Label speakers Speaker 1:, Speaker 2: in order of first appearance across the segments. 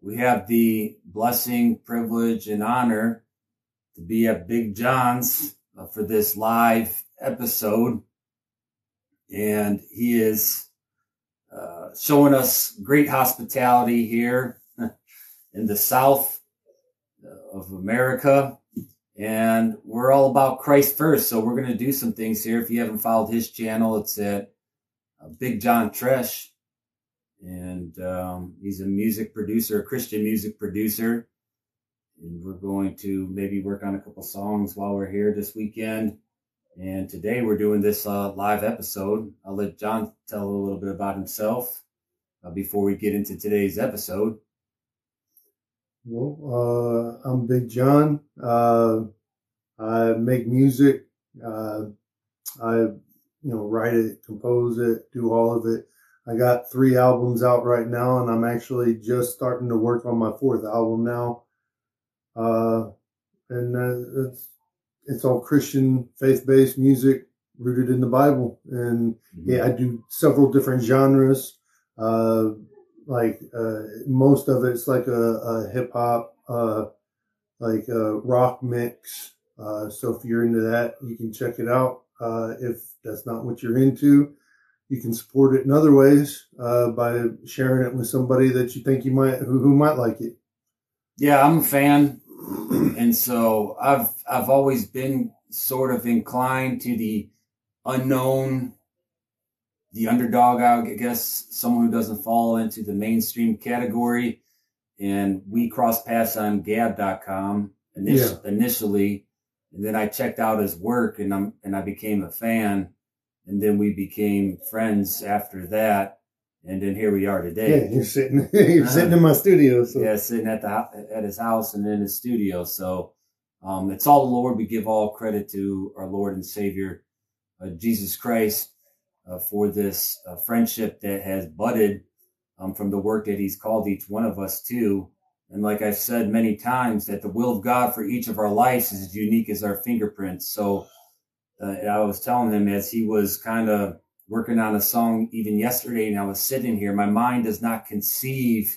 Speaker 1: we have the blessing, privilege, and honor to be at Big John's uh, for this live episode. And he is uh, showing us great hospitality here in the South of America. And we're all about Christ first. So we're going to do some things here. If you haven't followed his channel, it's at uh, Big John Tresh and um, he's a music producer, a Christian music producer. And we're going to maybe work on a couple songs while we're here this weekend. And today we're doing this uh, live episode. I'll let John tell a little bit about himself uh, before we get into today's episode.
Speaker 2: Well, uh, I'm Big John. Uh, I make music. Uh, I, you know, write it, compose it, do all of it. I got three albums out right now, and I'm actually just starting to work on my fourth album now. Uh, and uh, it's it's all Christian, faith based music rooted in the Bible. And mm-hmm. yeah, I do several different genres. Uh, like uh, most of it's like a, a hip hop, uh, like a rock mix. Uh, so if you're into that, you can check it out. if that's not what you're into, you can support it in other ways uh, by sharing it with somebody that you think you might who, who might like it.
Speaker 1: Yeah, I'm a fan, and so I've I've always been sort of inclined to the unknown, the underdog. I guess someone who doesn't fall into the mainstream category. And we crossed paths on Gab.com initially, yeah. initially, and then I checked out his work, and I'm and I became a fan and then we became friends after that. And then here we are today.
Speaker 2: Yeah, you're sitting, you're uh, sitting in my studio. So.
Speaker 1: Yeah, sitting at the at his house and in his studio. So, um, it's all the Lord. We give all credit to our Lord and Savior, uh, Jesus Christ, uh, for this uh, friendship that has budded um, from the work that He's called each one of us to. And like I've said many times, that the will of God for each of our lives is as unique as our fingerprints. So uh, I was telling him as he was kind of working on a song even yesterday, and I was sitting here, my mind does not conceive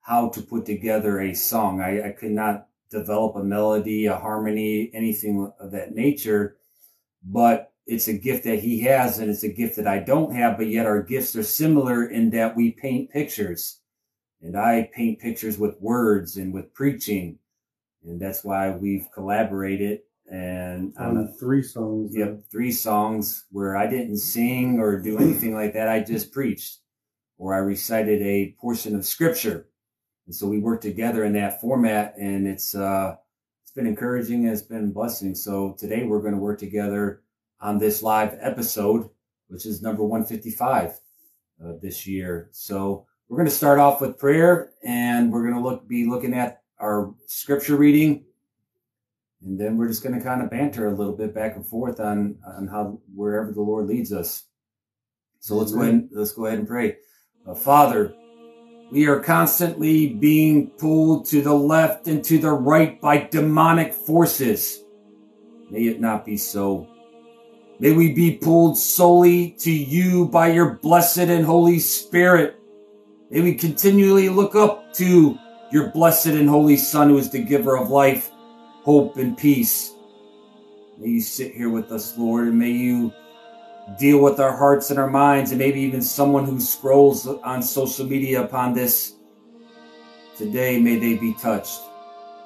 Speaker 1: how to put together a song. I, I could not develop a melody, a harmony, anything of that nature, but it's a gift that he has and it's a gift that I don't have, but yet our gifts are similar in that we paint pictures. And I paint pictures with words and with preaching. And that's why we've collaborated and
Speaker 2: on um, three songs.
Speaker 1: Yep, three songs where I didn't sing or do anything like that. I just preached, or I recited a portion of scripture, and so we worked together in that format, and it's uh, it's been encouraging. It's been blessing. So today we're going to work together on this live episode, which is number one fifty five uh, this year. So we're going to start off with prayer, and we're going to look be looking at our scripture reading and then we're just going to kind of banter a little bit back and forth on on how wherever the Lord leads us. So let's go ahead. let's go ahead and pray. Uh, Father, we are constantly being pulled to the left and to the right by demonic forces. May it not be so. May we be pulled solely to you by your blessed and Holy Spirit. May we continually look up to your blessed and holy Son, who is the giver of life hope, and peace. May you sit here with us, Lord, and may you deal with our hearts and our minds, and maybe even someone who scrolls on social media upon this today, may they be touched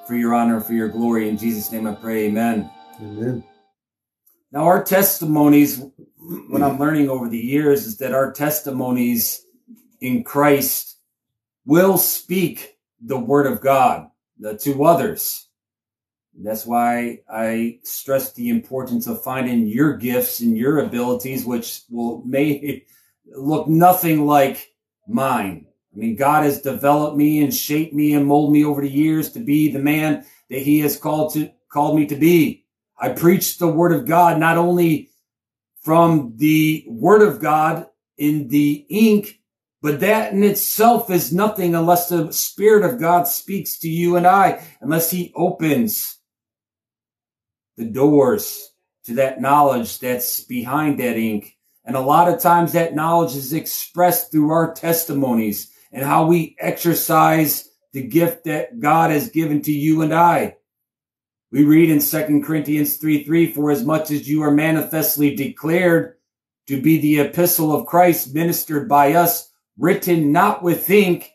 Speaker 1: for your honor, for your glory. In Jesus' name I pray, amen.
Speaker 2: Amen.
Speaker 1: Now, our testimonies, what I'm learning over the years is that our testimonies in Christ will speak the word of God to others. That's why I stress the importance of finding your gifts and your abilities, which will may look nothing like mine. I mean, God has developed me and shaped me and molded me over the years to be the man that he has called to, called me to be. I preach the word of God, not only from the word of God in the ink, but that in itself is nothing unless the spirit of God speaks to you and I, unless he opens the doors to that knowledge that's behind that ink. And a lot of times that knowledge is expressed through our testimonies and how we exercise the gift that God has given to you and I. We read in 2 Corinthians 3 3, for as much as you are manifestly declared to be the epistle of Christ ministered by us, written not with ink,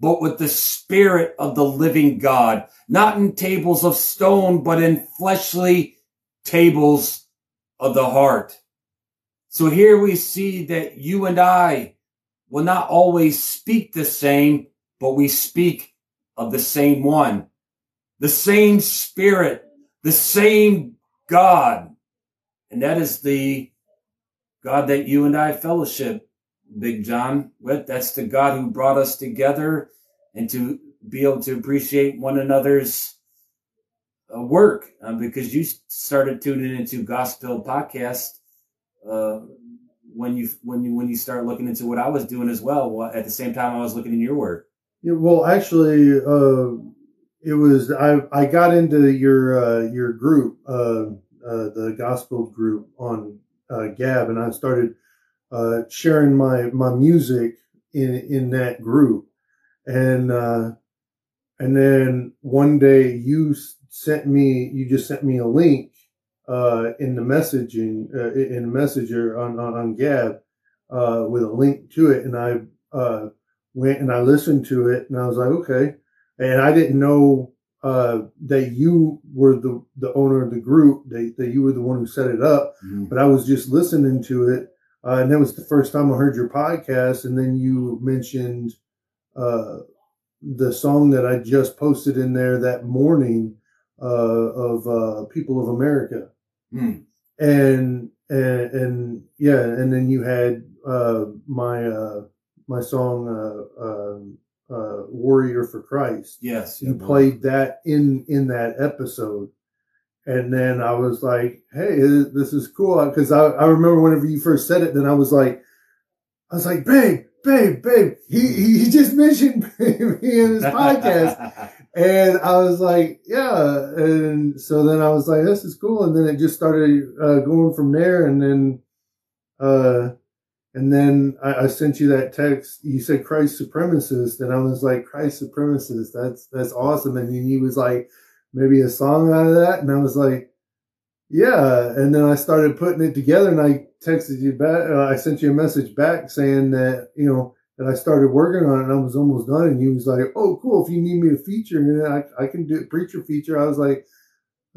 Speaker 1: but with the spirit of the living God, not in tables of stone, but in fleshly tables of the heart. So here we see that you and I will not always speak the same, but we speak of the same one, the same spirit, the same God. And that is the God that you and I fellowship, Big John, with. That's the God who brought us together and to be able to appreciate one another's uh, work uh, because you started tuning into gospel podcast uh, when you when you when you start looking into what I was doing as well at the same time I was looking in your work.
Speaker 2: Yeah, well, actually, uh, it was I I got into your uh, your group, uh, the gospel group on Gab, and I started sharing my my music in in that group and and then one day you sent me, you just sent me a link uh, in the messaging uh, in Messenger on on, on Gab uh, with a link to it, and I uh, went and I listened to it, and I was like, okay, and I didn't know uh, that you were the the owner of the group, that, that you were the one who set it up, mm-hmm. but I was just listening to it. Uh, and that was the first time I heard your podcast. And then you mentioned uh, the song that I just posted in there that morning uh, of uh, "People of America," mm. and, and and yeah, and then you had uh, my uh, my song um, "Warrior for Christ."
Speaker 1: Yes,
Speaker 2: you yeah, played that in in that episode. And then I was like, "Hey, this is cool," because I, I remember whenever you first said it. Then I was like, I was like, "Babe, babe, babe, he, he just mentioned me in his podcast. and I was like, yeah. And so then I was like, this is cool. And then it just started uh, going from there. And then, uh, and then I, I, sent you that text. You said Christ supremacist. And I was like, Christ supremacist. That's, that's awesome. And then he was like, maybe a song out of that. And I was like, yeah. And then I started putting it together and I texted you back. Uh, I sent you a message back saying that, you know, that I started working on it and I was almost done. And he was like, Oh, cool. If you need me to feature, and I, I can do a preacher feature. I was like,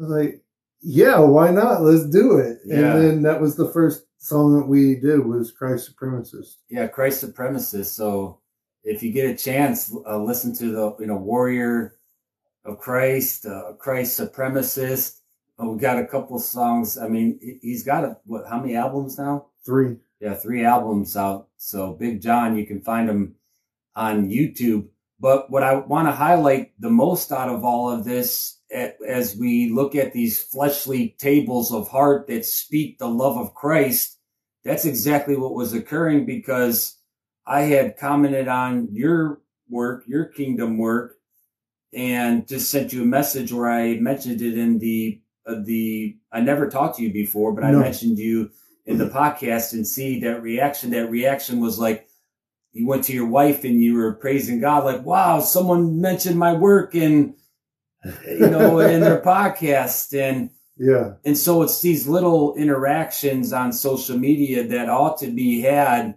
Speaker 2: I was like, yeah, why not? Let's do it. Yeah. And then that was the first song that we did was Christ Supremacist.
Speaker 1: Yeah. Christ Supremacist. So if you get a chance, uh, listen to the, you know, Warrior of Christ, uh, Christ Supremacist. Oh, we got a couple songs. I mean, he's got a, what, how many albums now?
Speaker 2: Three.
Speaker 1: Yeah, three albums out. So Big John, you can find him on YouTube. But what I want to highlight the most out of all of this, as we look at these fleshly tables of heart that speak the love of Christ, that's exactly what was occurring because I had commented on your work, your kingdom work, and just sent you a message where I mentioned it in the the I never talked to you before, but no. I mentioned you in the podcast and see that reaction. That reaction was like, you went to your wife and you were praising God, like, wow, someone mentioned my work in, you know, in their podcast. And,
Speaker 2: yeah.
Speaker 1: And so it's these little interactions on social media that ought to be had,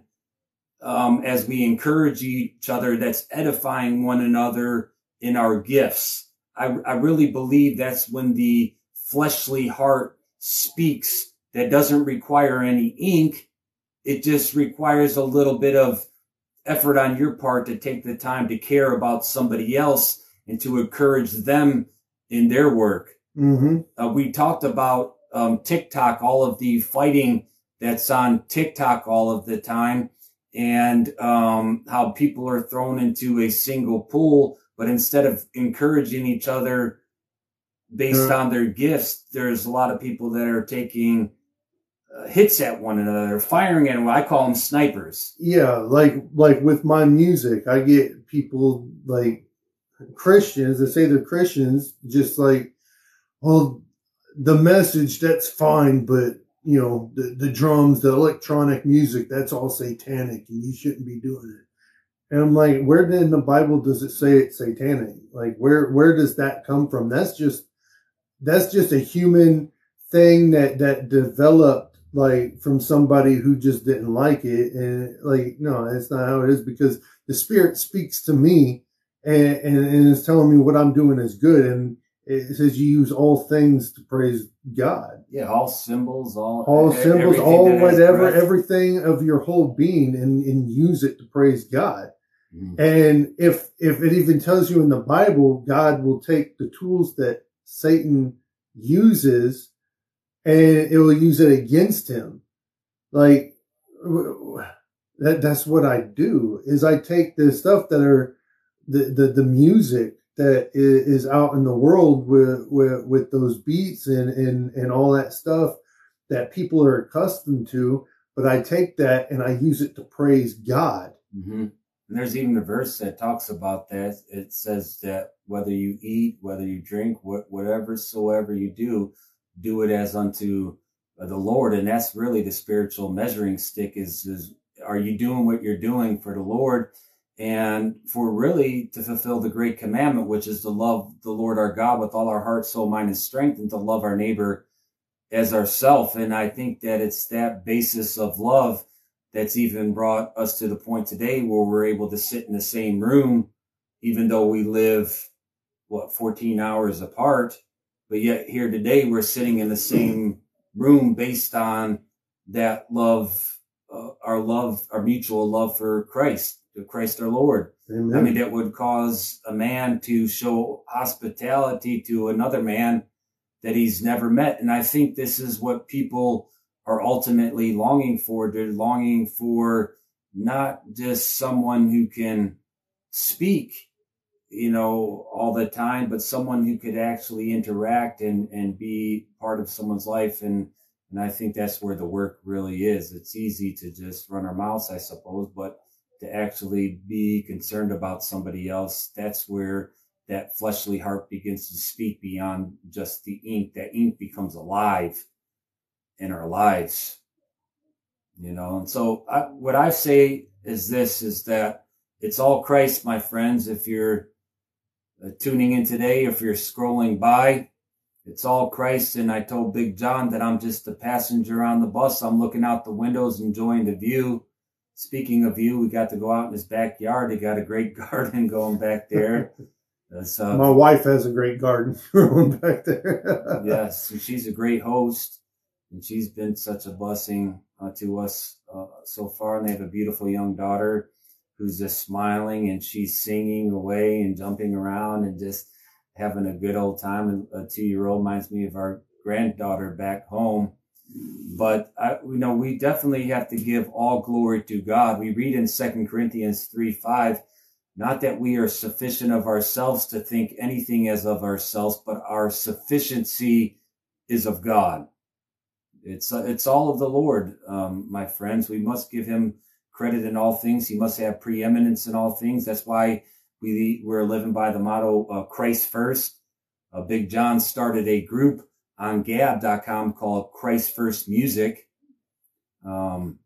Speaker 1: um, as we encourage each other that's edifying one another in our gifts. I, I really believe that's when the fleshly heart speaks that doesn't require any ink. It just requires a little bit of effort on your part to take the time to care about somebody else and to encourage them in their work.
Speaker 2: Mm-hmm.
Speaker 1: Uh, we talked about um, TikTok, all of the fighting that's on TikTok all of the time, and um, how people are thrown into a single pool. But instead of encouraging each other based on their gifts, there's a lot of people that are taking uh, hits at one another, firing at them. I call them snipers.
Speaker 2: Yeah, like like with my music, I get people like Christians that say they're Christians, just like, well, the message that's fine, but you know the the drums, the electronic music, that's all satanic, and you shouldn't be doing it. And I'm like, where in the Bible does it say it's satanic? Like, where where does that come from? That's just that's just a human thing that that developed like from somebody who just didn't like it. And like no that's not how it is because the spirit speaks to me and, and, and is telling me what i'm doing is good. And it says you use all things to praise god.
Speaker 1: Yeah all cymbals all
Speaker 2: all cymbals all whatever everything of your whole being and, and use it to praise god. Mm-hmm. and if if it even tells you in the bible god will take the tools that satan uses and it will use it against him. Like that, that's what I do is I take the stuff that are the, the, the music that is out in the world with, with, with those beats and, and, and all that stuff that people are accustomed to. But I take that and I use it to praise God.
Speaker 1: Mm-hmm. And there's even a verse that talks about that. It says that whether you eat, whether you drink, what, whatever soever you do, do it as unto uh, the Lord. And that's really the spiritual measuring stick is, is are you doing what you're doing for the Lord and for really to fulfill the great commandment, which is to love the Lord our God with all our heart, soul, mind, and strength, and to love our neighbor as ourself. And I think that it's that basis of love that's even brought us to the point today where we're able to sit in the same room, even though we live, what, 14 hours apart but yet here today, we're sitting in the same room based on that love, uh, our love, our mutual love for Christ, to Christ our Lord. Amen. I mean, that would cause a man to show hospitality to another man that he's never met. And I think this is what people are ultimately longing for. They're longing for not just someone who can speak, you know, all the time, but someone who could actually interact and, and be part of someone's life. And, and I think that's where the work really is. It's easy to just run our mouths, I suppose, but to actually be concerned about somebody else, that's where that fleshly heart begins to speak beyond just the ink. That ink becomes alive in our lives, you know. And so I, what I say is this, is that it's all Christ, my friends. If you're uh, tuning in today, if you're scrolling by, it's all Christ. And I told Big John that I'm just a passenger on the bus. I'm looking out the windows, enjoying the view. Speaking of view, we got to go out in his backyard. He got a great garden going back there.
Speaker 2: Uh, My wife has a great garden back there.
Speaker 1: yes, and she's a great host, and she's been such a blessing uh, to us uh, so far. And they have a beautiful young daughter who's just smiling and she's singing away and jumping around and just having a good old time. And a two year old reminds me of our granddaughter back home. But I, you know, we definitely have to give all glory to God. We read in Second Corinthians 3 5, not that we are sufficient of ourselves to think anything as of ourselves, but our sufficiency is of God. It's, it's all of the Lord, um, my friends. We must give him credit in all things. He must have preeminence in all things. That's why we we're living by the motto uh, Christ first. Uh, Big John started a group on Gab.com called Christ First Music. Um,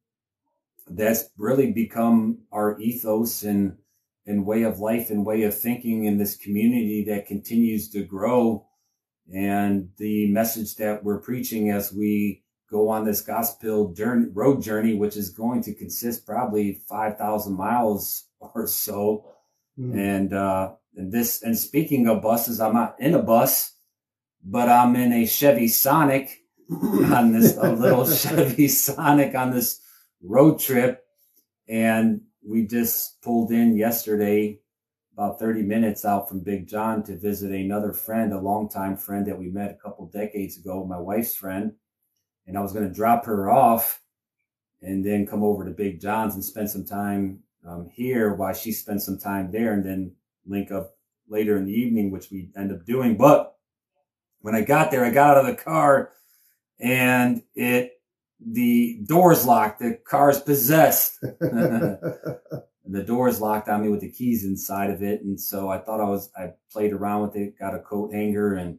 Speaker 1: that's really become our ethos and and way of life and way of thinking in this community that continues to grow. And the message that we're preaching as we go on this gospel journey, road journey, which is going to consist probably 5,000 miles or so. Mm. And, uh, and this, and speaking of buses, I'm not in a bus, but I'm in a Chevy Sonic on this, a little Chevy Sonic on this road trip. And we just pulled in yesterday about 30 minutes out from Big John to visit another friend, a longtime friend that we met a couple decades ago, my wife's friend and I was going to drop her off and then come over to Big John's and spend some time um, here while she spent some time there and then link up later in the evening, which we end up doing. But when I got there, I got out of the car and it, the door's locked. The car's possessed. the door's locked on me with the keys inside of it. And so I thought I was, I played around with it, got a coat hanger and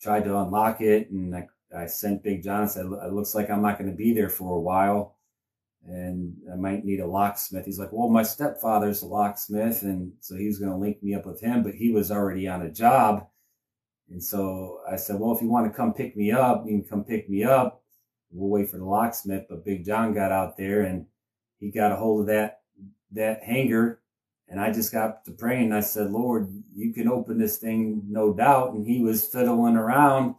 Speaker 1: tried to unlock it. And I I sent Big John and said, it looks like I'm not going to be there for a while. and I might need a locksmith. He's like, well, my stepfather's a locksmith. And so he was going to link me up with him, but he was already on a job. And so I said, well, if you want to come pick me up, you can come pick me up. We'll wait for the locksmith. But Big John got out there and he got a hold of that, that hanger. And I just got to praying. I said, Lord, you can open this thing, no doubt. And he was fiddling around.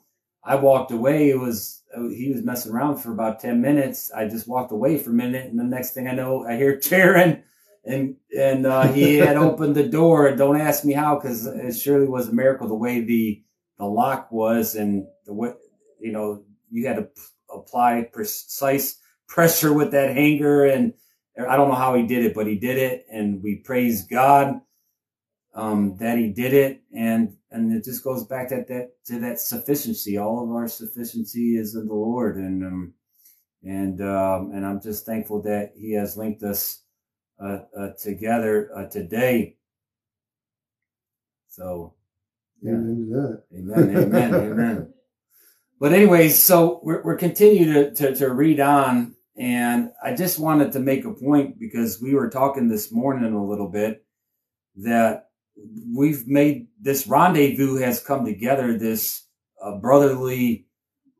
Speaker 1: I walked away. It was he was messing around for about 10 minutes. I just walked away for a minute. And the next thing I know, I hear tearing and, and, uh, he had opened the door. Don't ask me how, cause it surely was a miracle the way the, the lock was and the way, you know, you had to p- apply precise pressure with that hanger. And I don't know how he did it, but he did it. And we praise God, um, that he did it. And and it just goes back to that to that sufficiency. All of our sufficiency is in the Lord, and um, and um, and I'm just thankful that He has linked us uh, uh, together uh, today. So,
Speaker 2: yeah. amen
Speaker 1: Amen. Amen. amen. But anyways, so we're we're continuing to, to to read on, and I just wanted to make a point because we were talking this morning a little bit that we've made this rendezvous has come together, this uh, brotherly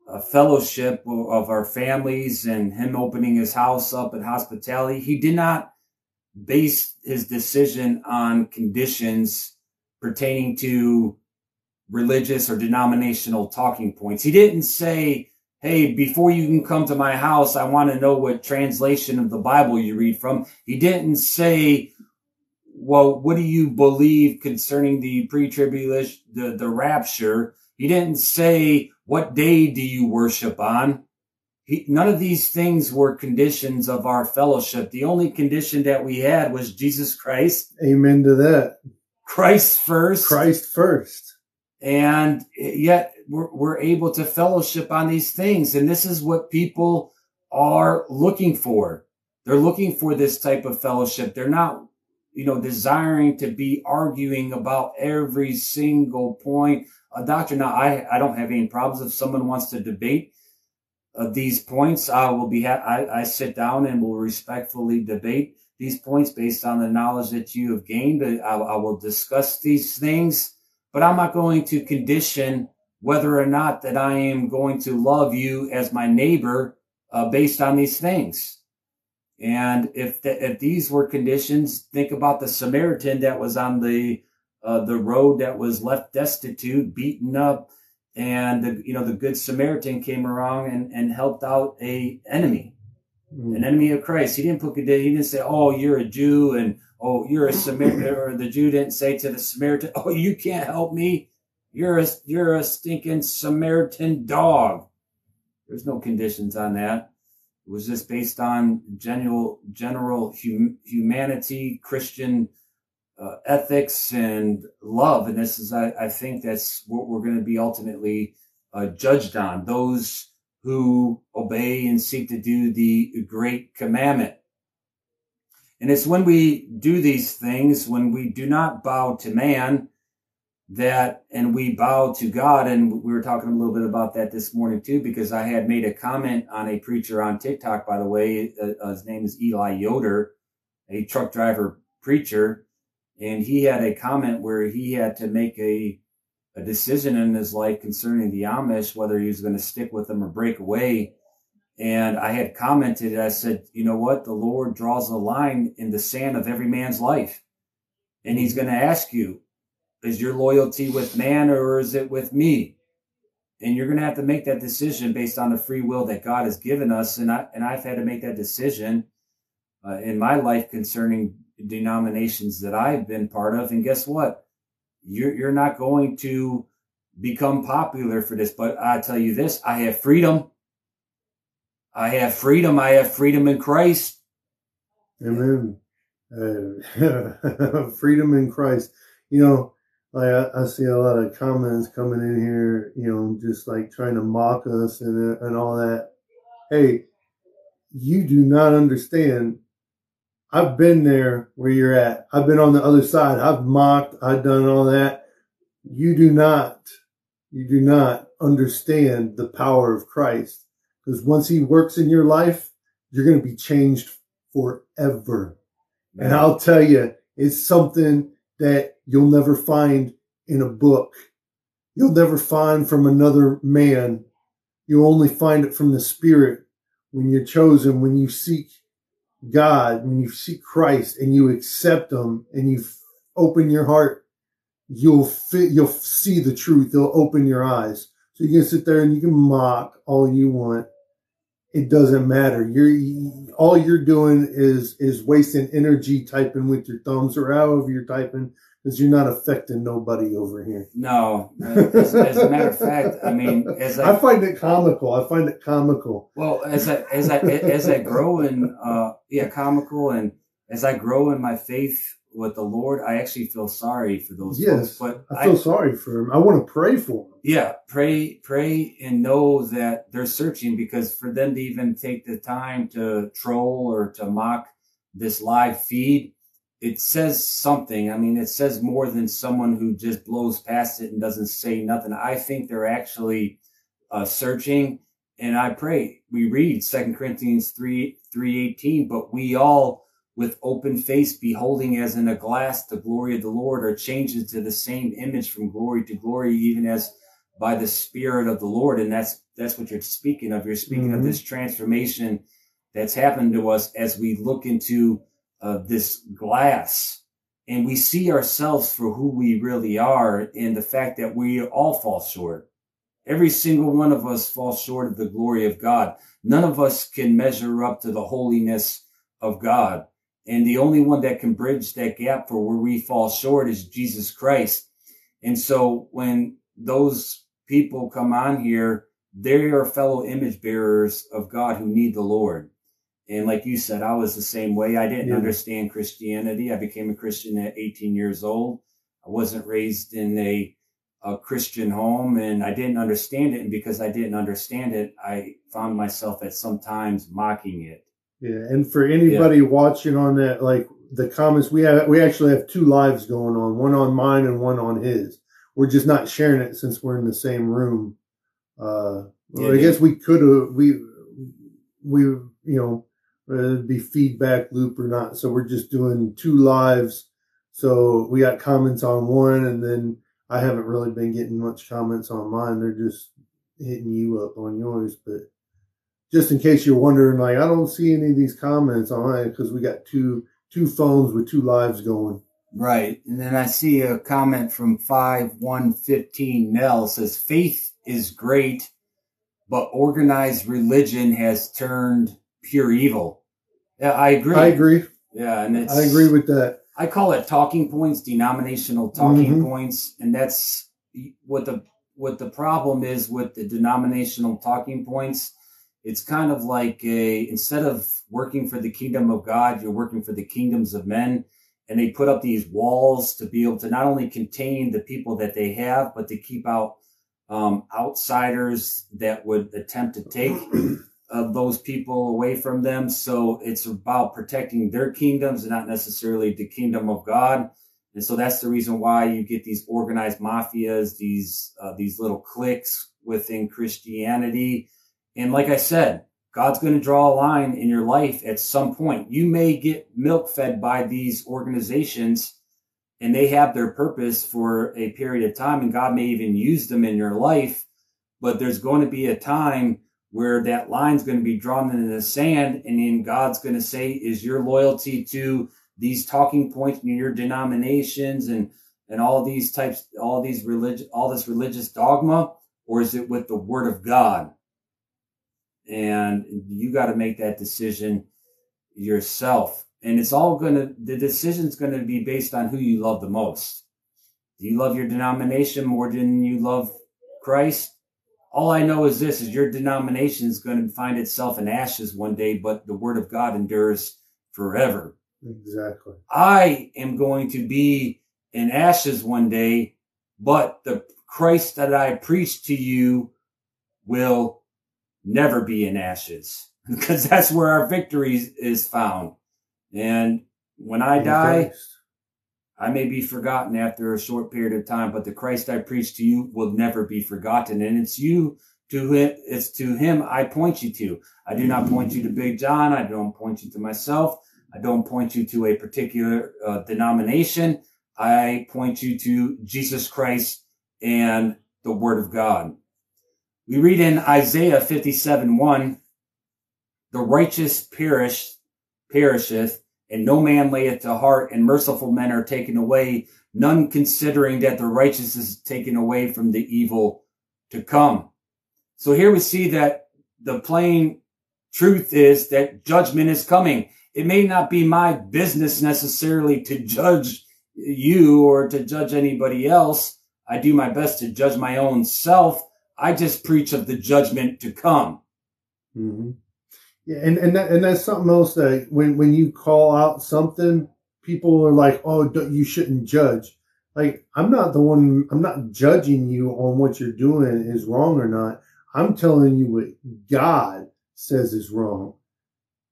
Speaker 1: uh, fellowship of our families and him opening his house up at hospitality. He did not base his decision on conditions pertaining to religious or denominational talking points. He didn't say, Hey, before you can come to my house, I want to know what translation of the Bible you read from. He didn't say, well, what do you believe concerning the pre-tribulation, the, the rapture? He didn't say, what day do you worship on? He, none of these things were conditions of our fellowship. The only condition that we had was Jesus Christ.
Speaker 2: Amen to that.
Speaker 1: Christ first.
Speaker 2: Christ first.
Speaker 1: And yet we're, we're able to fellowship on these things. And this is what people are looking for. They're looking for this type of fellowship. They're not you know, desiring to be arguing about every single point. a doctor, now I, I don't have any problems if someone wants to debate uh, these points. I will be, ha- I, I sit down and will respectfully debate these points based on the knowledge that you have gained. I, I will discuss these things, but I'm not going to condition whether or not that I am going to love you as my neighbor uh, based on these things. And if the, if these were conditions, think about the Samaritan that was on the uh, the road that was left destitute, beaten up, and the you know the good Samaritan came around and, and helped out a enemy, mm. an enemy of Christ. He didn't put he didn't say, "Oh, you're a Jew," and "Oh, you're a Samaritan," or the Jew didn't say to the Samaritan, "Oh, you can't help me. You're a you're a stinking Samaritan dog." There's no conditions on that. It was just based on general general hum, humanity, Christian uh, ethics, and love. And this is, I, I think, that's what we're going to be ultimately uh, judged on. Those who obey and seek to do the great commandment. And it's when we do these things, when we do not bow to man, that and we bow to God. And we were talking a little bit about that this morning too, because I had made a comment on a preacher on TikTok, by the way. Uh, his name is Eli Yoder, a truck driver preacher. And he had a comment where he had to make a, a decision in his life concerning the Amish, whether he was going to stick with them or break away. And I had commented, I said, you know what? The Lord draws a line in the sand of every man's life. And he's going to ask you, is your loyalty with man or is it with me? And you're going to have to make that decision based on the free will that God has given us. And I, and I've had to make that decision uh, in my life concerning denominations that I've been part of. And guess what? You're, you're not going to become popular for this, but I tell you this, I have freedom. I have freedom. I have freedom in Christ.
Speaker 2: Amen. Uh, freedom in Christ. You know, like I, I, see a lot of comments coming in here, you know, just like trying to mock us and uh, and all that. Hey, you do not understand. I've been there where you're at. I've been on the other side. I've mocked. I've done all that. You do not, you do not understand the power of Christ because once he works in your life, you're going to be changed forever. And I'll tell you, it's something that you'll never find in a book. You'll never find from another man. You only find it from the spirit when you're chosen, when you seek God, when you seek Christ and you accept him and you open your heart, you'll fit, you'll see the truth. You'll open your eyes. So you can sit there and you can mock all you want. It doesn't matter. You're, all you're doing is, is wasting energy typing with your thumbs or however you're typing because you're not affecting nobody over here.
Speaker 1: No, as, as, a matter of fact, I mean, as I,
Speaker 2: I, find it comical. I find it comical.
Speaker 1: Well, as I as I as I grow in, uh, yeah, comical, and as I grow in my faith with the Lord, I actually feel sorry for those
Speaker 2: yes, folks. But I feel I, sorry for them. I want to pray for them.
Speaker 1: Yeah, pray, pray, and know that they're searching because for them to even take the time to troll or to mock this live feed it says something. I mean, it says more than someone who just blows past it and doesn't say nothing. I think they're actually uh, searching. And I pray we read Second Corinthians 3, 318, but we all with open face beholding as in a glass the glory of the Lord are changed to the same image from glory to glory, even as by the spirit of the Lord. And that's, that's what you're speaking of. You're speaking mm-hmm. of this transformation that's happened to us as we look into of this glass and we see ourselves for who we really are and the fact that we all fall short. Every single one of us falls short of the glory of God. None of us can measure up to the holiness of God. And the only one that can bridge that gap for where we fall short is Jesus Christ. And so when those people come on here, they are fellow image bearers of God who need the Lord. And like you said, I was the same way. I didn't yeah. understand Christianity. I became a Christian at 18 years old. I wasn't raised in a, a Christian home and I didn't understand it. And because I didn't understand it, I found myself at sometimes mocking it.
Speaker 2: Yeah. And for anybody yeah. watching on that, like the comments, we have, we actually have two lives going on, one on mine and one on his. We're just not sharing it since we're in the same room. Uh, yeah, I guess we could have, we, we, you know, whether it be feedback loop or not. So we're just doing two lives. So we got comments on one and then I haven't really been getting much comments on mine. They're just hitting you up on yours. But just in case you're wondering, like, I don't see any of these comments on it because we got two, two phones with two lives going.
Speaker 1: Right. And then I see a comment from 5115 Nell says, faith is great, but organized religion has turned pure evil. Yeah, I agree.
Speaker 2: I agree.
Speaker 1: Yeah, and it's
Speaker 2: I agree with that.
Speaker 1: I call it talking points, denominational talking mm-hmm. points, and that's what the what the problem is with the denominational talking points. It's kind of like a instead of working for the kingdom of God, you're working for the kingdoms of men. And they put up these walls to be able to not only contain the people that they have, but to keep out um, outsiders that would attempt to take of those people away from them. So it's about protecting their kingdoms and not necessarily the kingdom of God. And so that's the reason why you get these organized mafias, these uh, these little cliques within Christianity. And like I said, God's going to draw a line in your life at some point. You may get milk fed by these organizations and they have their purpose for a period of time and God may even use them in your life. But there's going to be a time where that line's going to be drawn in the sand and then God's going to say, is your loyalty to these talking points in your denominations and, and all these types, all these religious, all this religious dogma, or is it with the word of God? And you got to make that decision yourself. And it's all going to, the decision's going to be based on who you love the most. Do you love your denomination more than you love Christ? all I know is this is your denomination is going to find itself in ashes one day, but the word of God endures forever.
Speaker 2: Exactly.
Speaker 1: I am going to be in ashes one day, but the Christ that I preach to you will never be in ashes because that's where our victory is found. And when I in die, Christ. I may be forgotten after a short period of time, but the Christ I preach to you will never be forgotten. And it's you To it, it's to him I point you to. I do not point you to Big John. I don't point you to myself. I don't point you to a particular uh, denomination. I point you to Jesus Christ and the Word of God. We read in Isaiah 57 1, the righteous perish, perisheth, and no man layeth to heart, and merciful men are taken away, none considering that the righteous is taken away from the evil to come. So here we see that the plain truth is that judgment is coming. It may not be my business necessarily to judge you or to judge anybody else. I do my best to judge my own self. I just preach of the judgment to come.
Speaker 2: Mm-hmm. Yeah, and and that, and that's something else that when when you call out something, people are like, "Oh, you shouldn't judge." Like I'm not the one. I'm not judging you on what you're doing is wrong or not. I'm telling you what God says is wrong.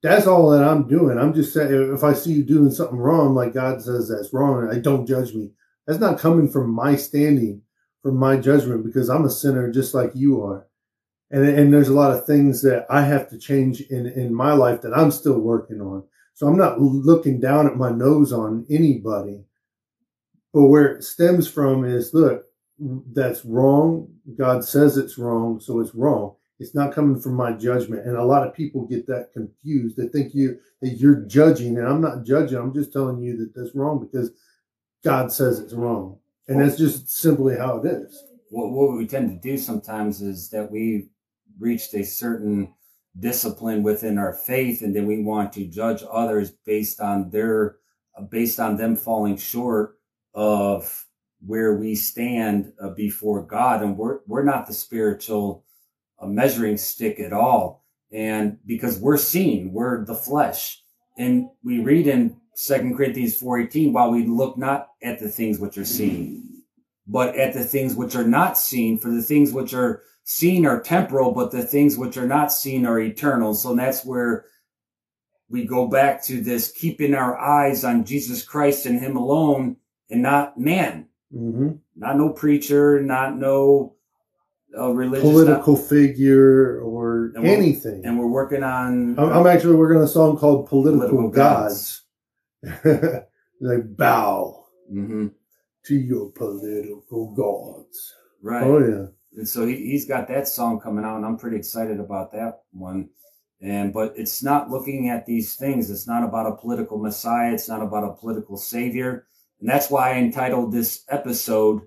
Speaker 2: That's all that I'm doing. I'm just saying if I see you doing something wrong, like God says that's wrong, I don't judge me. That's not coming from my standing, from my judgment, because I'm a sinner just like you are. And, and there's a lot of things that I have to change in, in my life that I'm still working on. So I'm not looking down at my nose on anybody. But where it stems from is, look, that's wrong. God says it's wrong, so it's wrong. It's not coming from my judgment. And a lot of people get that confused. They think you that you're judging, and I'm not judging. I'm just telling you that that's wrong because God says it's wrong. And that's just simply how it is.
Speaker 1: What, what we tend to do sometimes is that we reached a certain discipline within our faith, and then we want to judge others based on their based on them falling short of where we stand uh, before God, and we're we're not the spiritual uh, measuring stick at all, and because we're seen, we're the flesh, and we read in Second Corinthians four eighteen, while we look not at the things which are seen, but at the things which are not seen, for the things which are seen are temporal, but the things which are not seen are eternal. So that's where we go back to this keeping our eyes on Jesus Christ and Him alone and not man. Mm-hmm. Not no preacher, not no uh, religious
Speaker 2: political not, figure or
Speaker 1: and
Speaker 2: anything.
Speaker 1: And we're working on.
Speaker 2: I'm, I'm, actually working on a song called "Political, political Gods." gods. like bow mm-hmm. to your political gods.
Speaker 1: Right. Oh yeah. And so he, he's got that song coming out, and I'm pretty excited about that one. And but it's not looking at these things. It's not about a political messiah. It's not about a political savior. And that's why I entitled this episode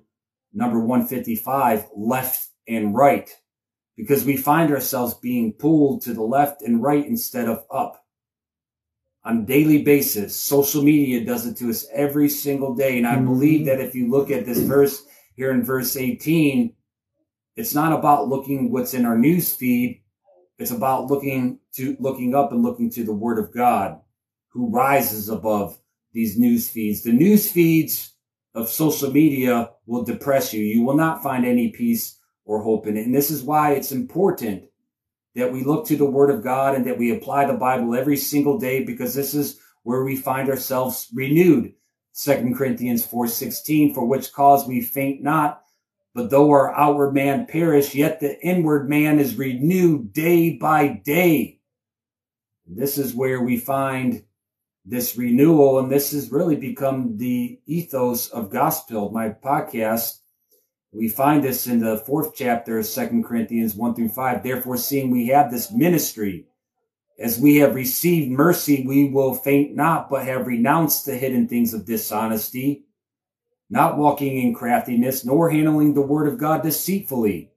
Speaker 1: number 155, Left and Right, because we find ourselves being pulled to the left and right instead of up on a daily basis. Social media does it to us every single day. And I mm-hmm. believe that if you look at this verse here in verse 18, it's not about looking what's in our news feed. It's about looking to looking up and looking to the word of God who rises above these news feeds. The news feeds of social media will depress you. You will not find any peace or hope in it. And this is why it's important that we look to the word of God and that we apply the Bible every single day because this is where we find ourselves renewed. Second Corinthians 4:16 for which cause we faint not but though our outward man perish yet the inward man is renewed day by day. This is where we find this renewal. And this has really become the ethos of gospel, my podcast. We find this in the fourth chapter of Second Corinthians 1 through 5. Therefore, seeing we have this ministry, as we have received mercy, we will faint not, but have renounced the hidden things of dishonesty, not walking in craftiness, nor handling the word of God deceitfully,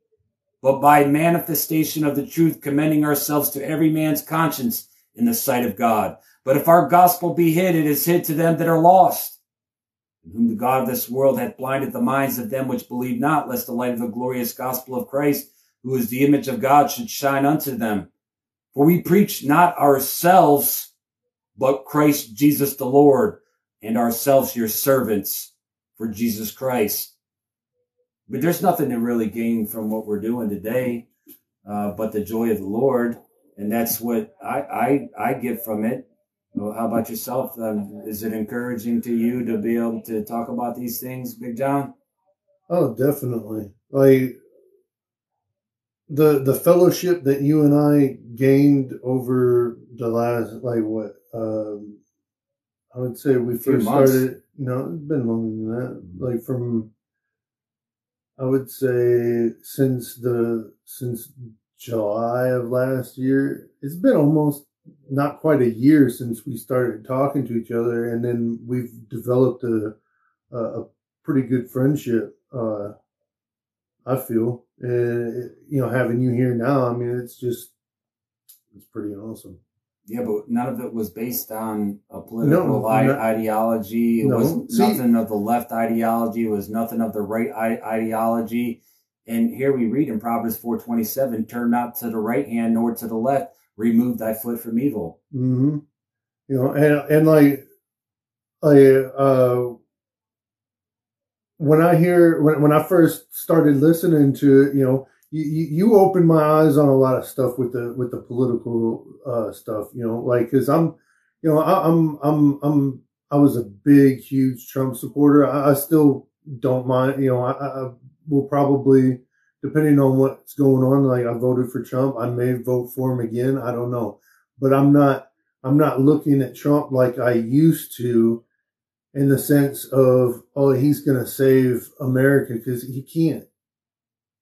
Speaker 1: but by manifestation of the truth, commending ourselves to every man's conscience in the sight of God. But if our gospel be hid, it is hid to them that are lost, in whom the God of this world hath blinded the minds of them which believe not, lest the light of the glorious gospel of Christ, who is the image of God, should shine unto them. For we preach not ourselves, but Christ Jesus the Lord, and ourselves your servants for Jesus Christ. But there's nothing to really gain from what we're doing today, uh, but the joy of the Lord. And that's what I, I, I get from it. Well, how about yourself? Um, is it encouraging to you to be able to talk about these things, Big John?
Speaker 2: Oh, definitely. Like, the the fellowship that you and I gained over the last like what um, I would say we first started. No, it's been longer than that. Like from I would say since the since July of last year. It's been almost not quite a year since we started talking to each other, and then we've developed a a, a pretty good friendship. Uh, I feel, and you know, having you here now, I mean, it's just it's pretty awesome.
Speaker 1: Yeah, but none of it was based on a political no, not, ideology. It no. was See, nothing of the left ideology. It was nothing of the right ideology. And here we read in Proverbs 427, turn not to the right hand nor to the left, remove thy foot from evil.
Speaker 2: Mm-hmm. You know, and, and like, I, uh, when I hear, when, when I first started listening to it, you know, you, you opened my eyes on a lot of stuff with the, with the political, uh, stuff, you know, like, cause I'm, you know, I, I'm, I'm, I'm, I was a big, huge Trump supporter. I, I still don't mind, you know, I, I will probably, depending on what's going on, like I voted for Trump, I may vote for him again. I don't know, but I'm not, I'm not looking at Trump like I used to in the sense of, oh, he's going to save America because he can't.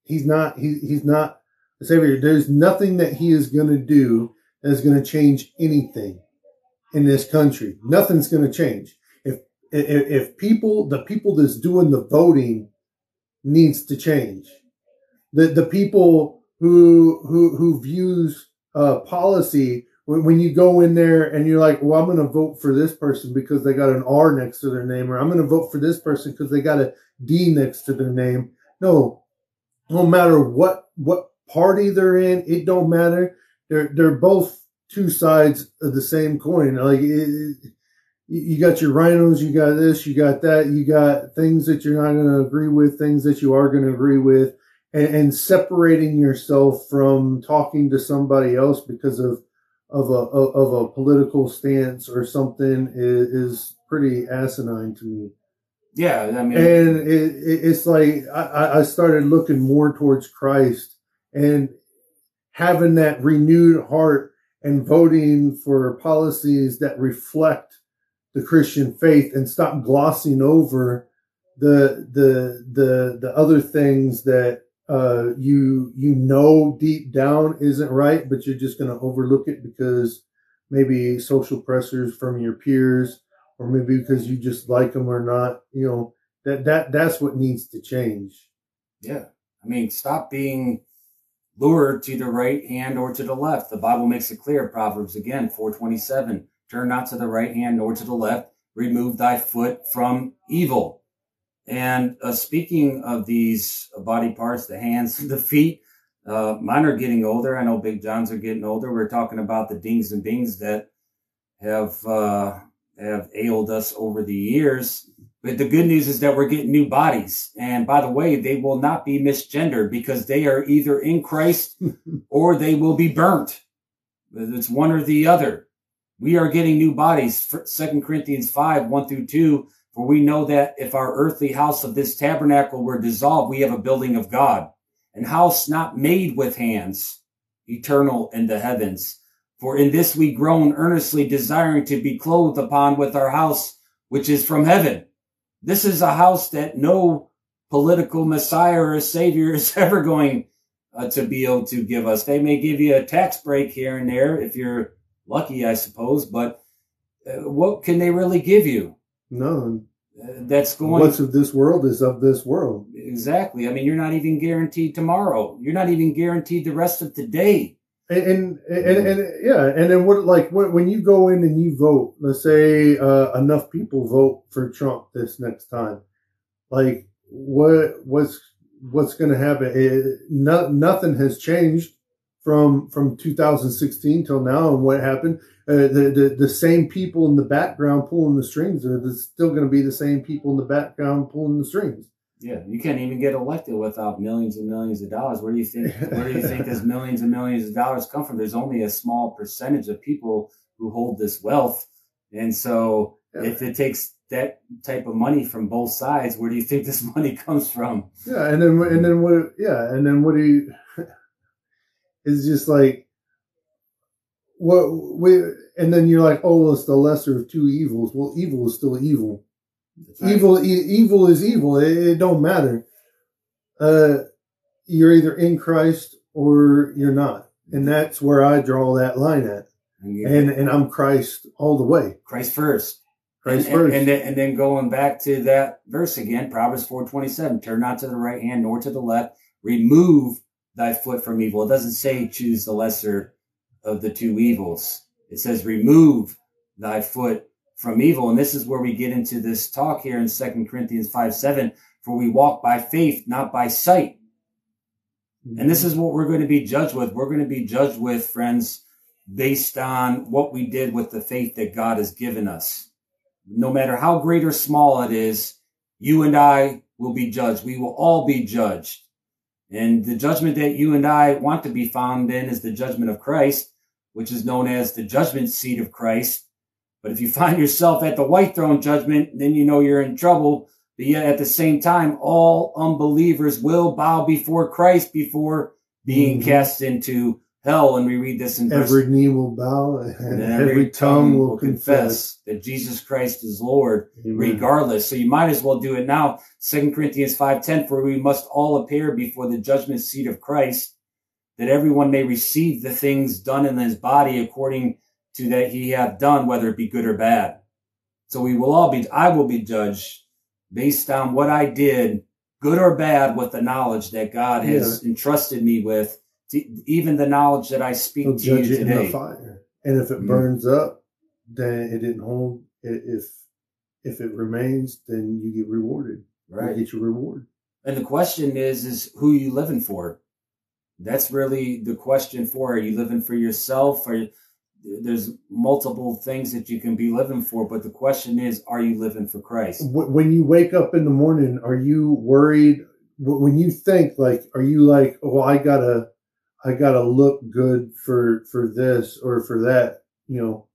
Speaker 2: He's not, he, he's not the savior. There's nothing that he is going to do that is going to change anything in this country. Nothing's going to change. If, if, if people, the people that's doing the voting needs to change. The the people who who who views uh, policy when, when you go in there and you're like, well, I'm going to vote for this person because they got an R next to their name, or I'm going to vote for this person because they got a D next to their name. No, no matter what what party they're in, it don't matter. They're they're both two sides of the same coin. Like it, you got your RINOs, you got this, you got that, you got things that you're not going to agree with, things that you are going to agree with, and, and, separating yourself from talking to somebody else because of of a of a political stance or something is, is pretty asinine to me.
Speaker 1: Yeah, I mean,
Speaker 2: and it, it, it's like I, I started looking more towards Christ and having that renewed heart and voting for policies that reflect the Christian faith and stop glossing over the the the the other things that uh, you you know deep down isn't right, but you're just going to overlook it because maybe social pressures from your peers, or maybe because you just like them or not. You know that that that's what needs to change.
Speaker 1: Yeah, I mean, stop being lured to the right hand or to the left. The Bible makes it clear. Proverbs again, four twenty seven. Turn not to the right hand nor to the left. Remove thy foot from evil. And uh, speaking of these body parts, the hands, the feet, uh, mine are getting older. I know Big John's are getting older. We're talking about the dings and bings that have uh, have ailed us over the years. But the good news is that we're getting new bodies. And by the way, they will not be misgendered because they are either in Christ or they will be burnt. It's one or the other. We are getting new bodies. Second Corinthians 5, 1 through 2. For we know that if our earthly house of this tabernacle were dissolved, we have a building of God, and house not made with hands, eternal in the heavens. For in this we groan earnestly desiring to be clothed upon with our house, which is from heaven. This is a house that no political messiah or savior is ever going uh, to be able to give us. They may give you a tax break here and there if you're lucky, I suppose. But uh, what can they really give you?
Speaker 2: None.
Speaker 1: Uh, that's going.
Speaker 2: What's of this world is of this world.
Speaker 1: Exactly. I mean, you're not even guaranteed tomorrow. You're not even guaranteed the rest of today.
Speaker 2: And and, and, and yeah, and then what? Like when you go in and you vote, let's say uh, enough people vote for Trump this next time, like what what's what's going to happen? It, no, nothing has changed from from 2016 till now and what happened uh, the, the the same people in the background pulling the strings are still going to be the same people in the background pulling the strings.
Speaker 1: Yeah you can't even get elected without millions and millions of dollars. Where do you think where do you think those millions and millions of dollars come from? There's only a small percentage of people who hold this wealth. And so yeah. if it takes that type of money from both sides where do you think this money comes from?
Speaker 2: Yeah and then and then what yeah and then what do you It's just like what we, and then you're like, oh, well, it's the lesser of two evils. Well, evil is still evil. Right. Evil, e- evil is evil. It, it don't matter. Uh, you're either in Christ or you're not, and that's where I draw that line at. And and I'm Christ all the way.
Speaker 1: Christ first. Christ and, first. And, and, then, and then going back to that verse again, Proverbs four twenty seven. Turn not to the right hand nor to the left. Remove thy foot from evil. It doesn't say choose the lesser of the two evils. It says remove thy foot from evil. And this is where we get into this talk here in Second Corinthians 5 7. For we walk by faith, not by sight. And this is what we're going to be judged with. We're going to be judged with, friends, based on what we did with the faith that God has given us. No matter how great or small it is, you and I will be judged. We will all be judged. And the judgment that you and I want to be found in is the judgment of Christ, which is known as the judgment seat of Christ. But if you find yourself at the white throne judgment, then you know you're in trouble. But yet at the same time, all unbelievers will bow before Christ before being mm-hmm. cast into hell. And we read this in
Speaker 2: every verse, knee will bow and, every, every tongue will confess
Speaker 1: that Jesus Christ is Lord, Amen. regardless. So you might as well do it now. Second Corinthians 5.10, for we must all appear before the judgment seat of Christ, that everyone may receive the things done in his body according to that he hath done, whether it be good or bad. So we will all be, I will be judged based on what I did, good or bad, with the knowledge that God has yeah. entrusted me with even the knowledge that I speak He'll to you today.
Speaker 2: And if it mm-hmm. burns up, then it didn't hold. If if it remains, then you get rewarded. Right, you get your reward.
Speaker 1: And the question is, is who you living for? That's really the question for. Are you living for yourself? Or there's multiple things that you can be living for, but the question is, are you living for Christ?
Speaker 2: When you wake up in the morning, are you worried? When you think like, are you like, oh, I gotta I got to look good for, for this or for that. You know,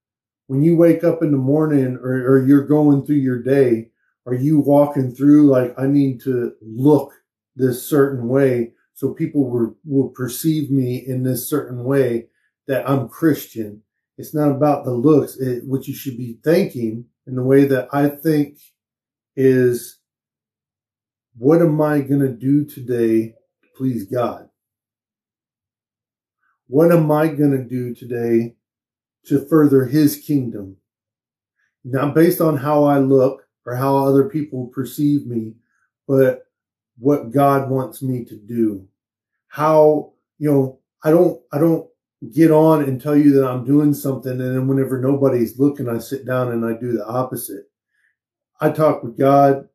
Speaker 2: when you wake up in the morning or, or you're going through your day, are you walking through like, I need to look this certain way so people will, perceive me in this certain way that I'm Christian. It's not about the looks. It, what you should be thinking in the way that I think is, what am I going to do today to please God? What am I going to do today to further his kingdom? Not based on how I look or how other people perceive me, but what God wants me to do. How, you know, I don't, I don't get on and tell you that I'm doing something. And then whenever nobody's looking, I sit down and I do the opposite. I talk with God.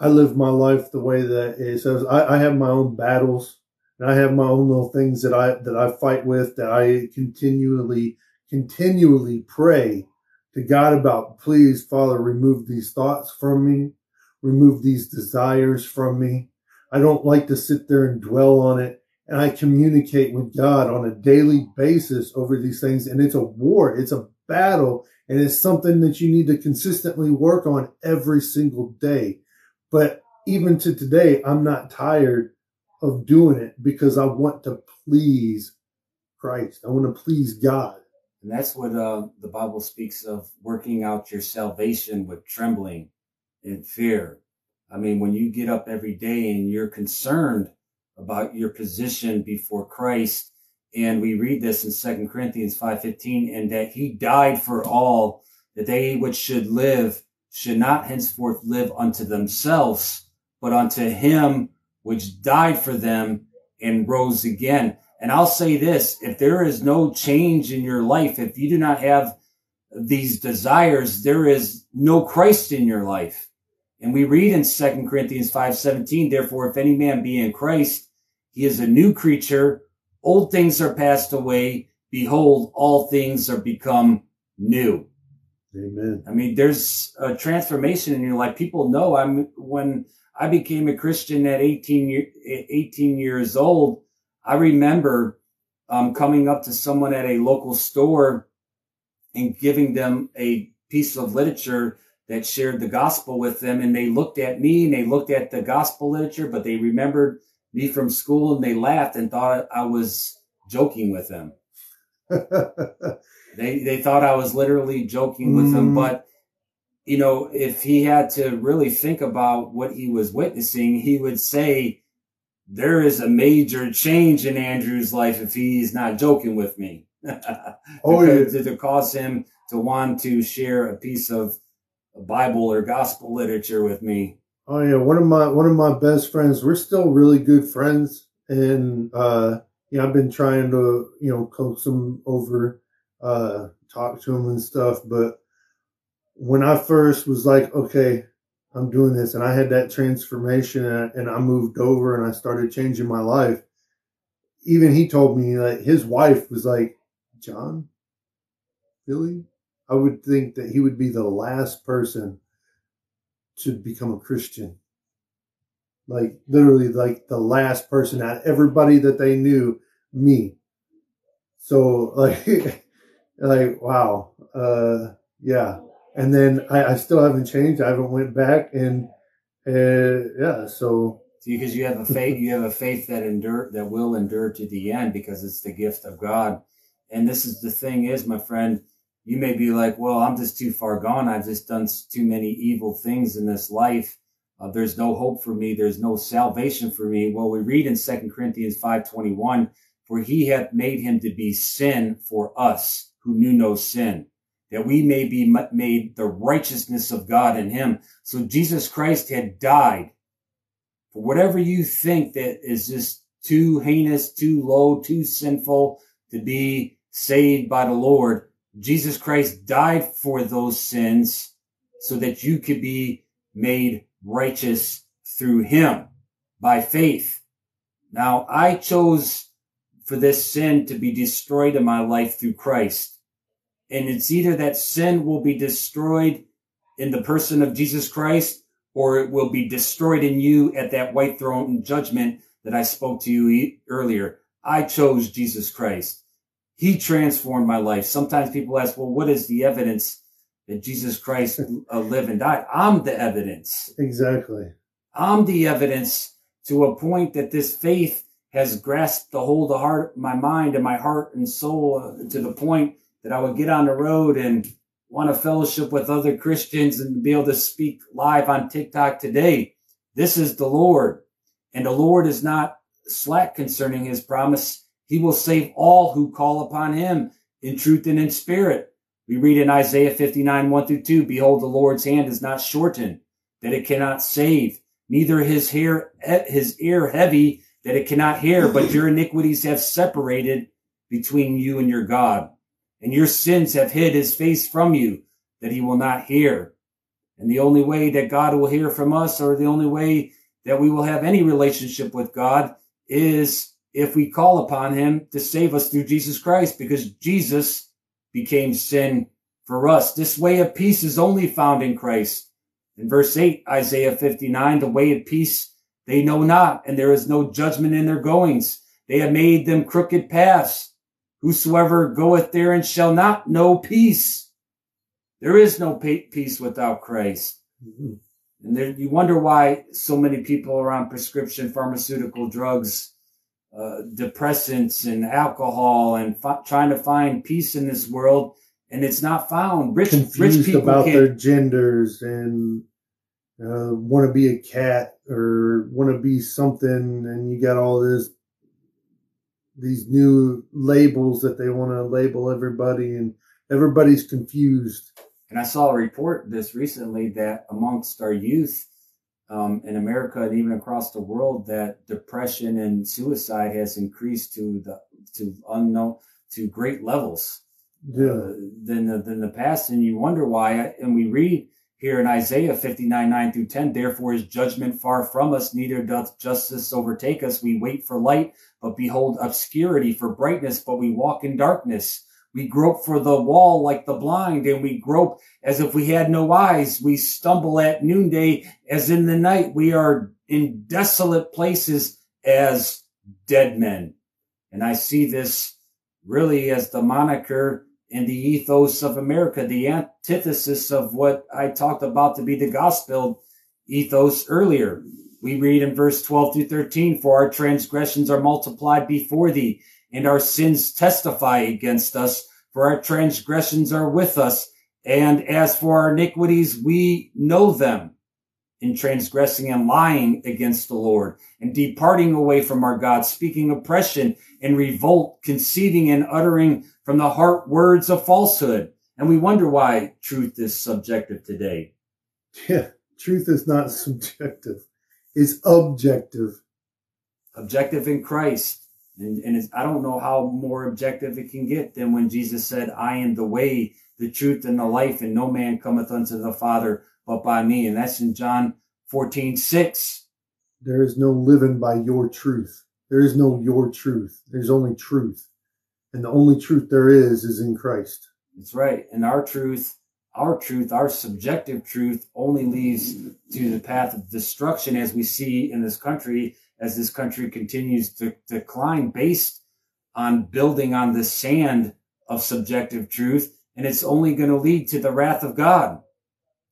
Speaker 2: I live my life the way that it says. I, I have my own battles and I have my own little things that I that I fight with that I continually continually pray to God about. Please, Father, remove these thoughts from me, remove these desires from me. I don't like to sit there and dwell on it. And I communicate with God on a daily basis over these things. And it's a war. It's a battle. And it's something that you need to consistently work on every single day. But even to today, I'm not tired of doing it because I want to please Christ. I want to please God.
Speaker 1: And that's what uh, the Bible speaks of working out your salvation with trembling and fear. I mean, when you get up every day and you're concerned about your position before Christ, and we read this in Second Corinthians 5.15, and that he died for all, that they which should live should not henceforth live unto themselves, but unto him which died for them and rose again. And I'll say this, if there is no change in your life, if you do not have these desires, there is no Christ in your life. And we read in 2 Corinthians 5:17, therefore if any man be in Christ, he is a new creature, old things are passed away, behold all things are become new.
Speaker 2: Amen.
Speaker 1: I mean, there's a transformation in your life. People know I'm when I became a Christian at 18, 18 years old. I remember um, coming up to someone at a local store and giving them a piece of literature that shared the gospel with them. And they looked at me and they looked at the gospel literature, but they remembered me from school and they laughed and thought I was joking with them. they they thought I was literally joking with
Speaker 2: Mm.
Speaker 1: but you know, if he had to really think about what he was witnessing, he would say there is a major change in Andrew's life if he's not joking with me.
Speaker 2: Oh, yeah.
Speaker 1: to, to cause him to want to share a piece of Bible or gospel literature with me.
Speaker 2: Oh yeah, one of my one of my best friends. We're still really good friends, and uh, yeah, I've been trying to you know coax him over, uh, talk to him and stuff. But when I first was like, okay, I'm doing this, and I had that transformation, and I, and I moved over, and I started changing my life. Even he told me like his wife was like, John, really? I would think that he would be the last person to become a Christian. Like literally like the last person out everybody that they knew, me. So like like wow. Uh yeah. And then I, I still haven't changed. I haven't went back and uh yeah, so
Speaker 1: because you have a faith you have a faith that endure that will endure to the end because it's the gift of god and this is the thing is my friend you may be like well i'm just too far gone. I've just done too many evil things in this life. Uh, there's no hope for me. There's no salvation for me. Well we read in 2 corinthians 5.21 for he hath made him to be sin for us who knew no sin that we may be made the righteousness of god in him. So jesus christ had died. For whatever you think that is just too heinous, too low, too sinful to be saved by the Lord, Jesus Christ died for those sins so that you could be made righteous through him by faith. Now I chose for this sin to be destroyed in my life through Christ. And it's either that sin will be destroyed in the person of Jesus Christ or it will be destroyed in you at that white throne judgment that I spoke to you earlier. I chose Jesus Christ. He transformed my life. Sometimes people ask, well, what is the evidence that Jesus Christ uh, lived and died? I'm the evidence.
Speaker 2: exactly.
Speaker 1: I'm the evidence to a point that this faith has grasped the whole of heart, my mind and my heart and soul uh, to the point that I would get on the road and want to fellowship with other Christians and be able to speak live on TikTok today. This is the Lord and the Lord is not slack concerning his promise. He will save all who call upon him in truth and in spirit. We read in Isaiah 59, 1 through 2, Behold, the Lord's hand is not shortened, that it cannot save, neither his hair, his ear heavy, that it cannot hear, but your iniquities have separated between you and your God, and your sins have hid his face from you, that he will not hear. And the only way that God will hear from us, or the only way that we will have any relationship with God, is if we call upon him to save us through Jesus Christ, because Jesus became sin for us. This way of peace is only found in Christ. In verse 8, Isaiah 59, the way of peace they know not, and there is no judgment in their goings. They have made them crooked paths. Whosoever goeth therein shall not know peace. There is no peace without Christ.
Speaker 2: Mhm.
Speaker 1: And there, you wonder why so many people are on prescription pharmaceutical drugs, uh, depressants and alcohol and fi- trying to find peace in this world. And it's not found. Rich, rich people
Speaker 2: about their genders and uh, want to be a cat or want to be something, and you got all this these new labels that they want to label everybody, and everybody's confused.
Speaker 1: And I saw a report this recently that amongst our youth um, in America and even across the world, that depression and suicide has increased to the to unknown to great levels.
Speaker 2: Yeah,
Speaker 1: uh, than the, than the past. And you wonder why. And we read here in Isaiah 59, 9 through 10, therefore is judgment far from us, neither doth justice overtake us. We wait for light, but behold obscurity for brightness, but we walk in darkness. We grope for the wall like the blind, and we grope as if we had no eyes. We stumble at noonday as in the night. We are in desolate places as dead men. And I see this really as the moniker and the ethos of America, the antithesis of what I talked about to be the gospel ethos earlier. We read in verse 12 through 13, for our transgressions are multiplied before thee, and our sins testify against us, for our transgressions are with us. And as for our iniquities, we know them in transgressing and lying against the Lord and departing away from our God, speaking oppression and revolt, conceiving and uttering from the heart words of falsehood. And we wonder why truth is subjective today.
Speaker 2: Yeah, truth is not subjective. It's objective.
Speaker 1: Objective in Christ. And, and I don't know how more objective it can get than when Jesus said, I am the way, the truth, and the life, and no man cometh unto the Father but by me. And that's in John 14, 6.
Speaker 2: There is no living by your truth. There is no your truth. There's only truth. And the only truth there is is in Christ.
Speaker 1: That's right. And our truth, our truth, our subjective truth only leads to the path of destruction as we see in this country, as this country continues to decline based on building on the sand of subjective truth. And it's only going to lead to the wrath of God.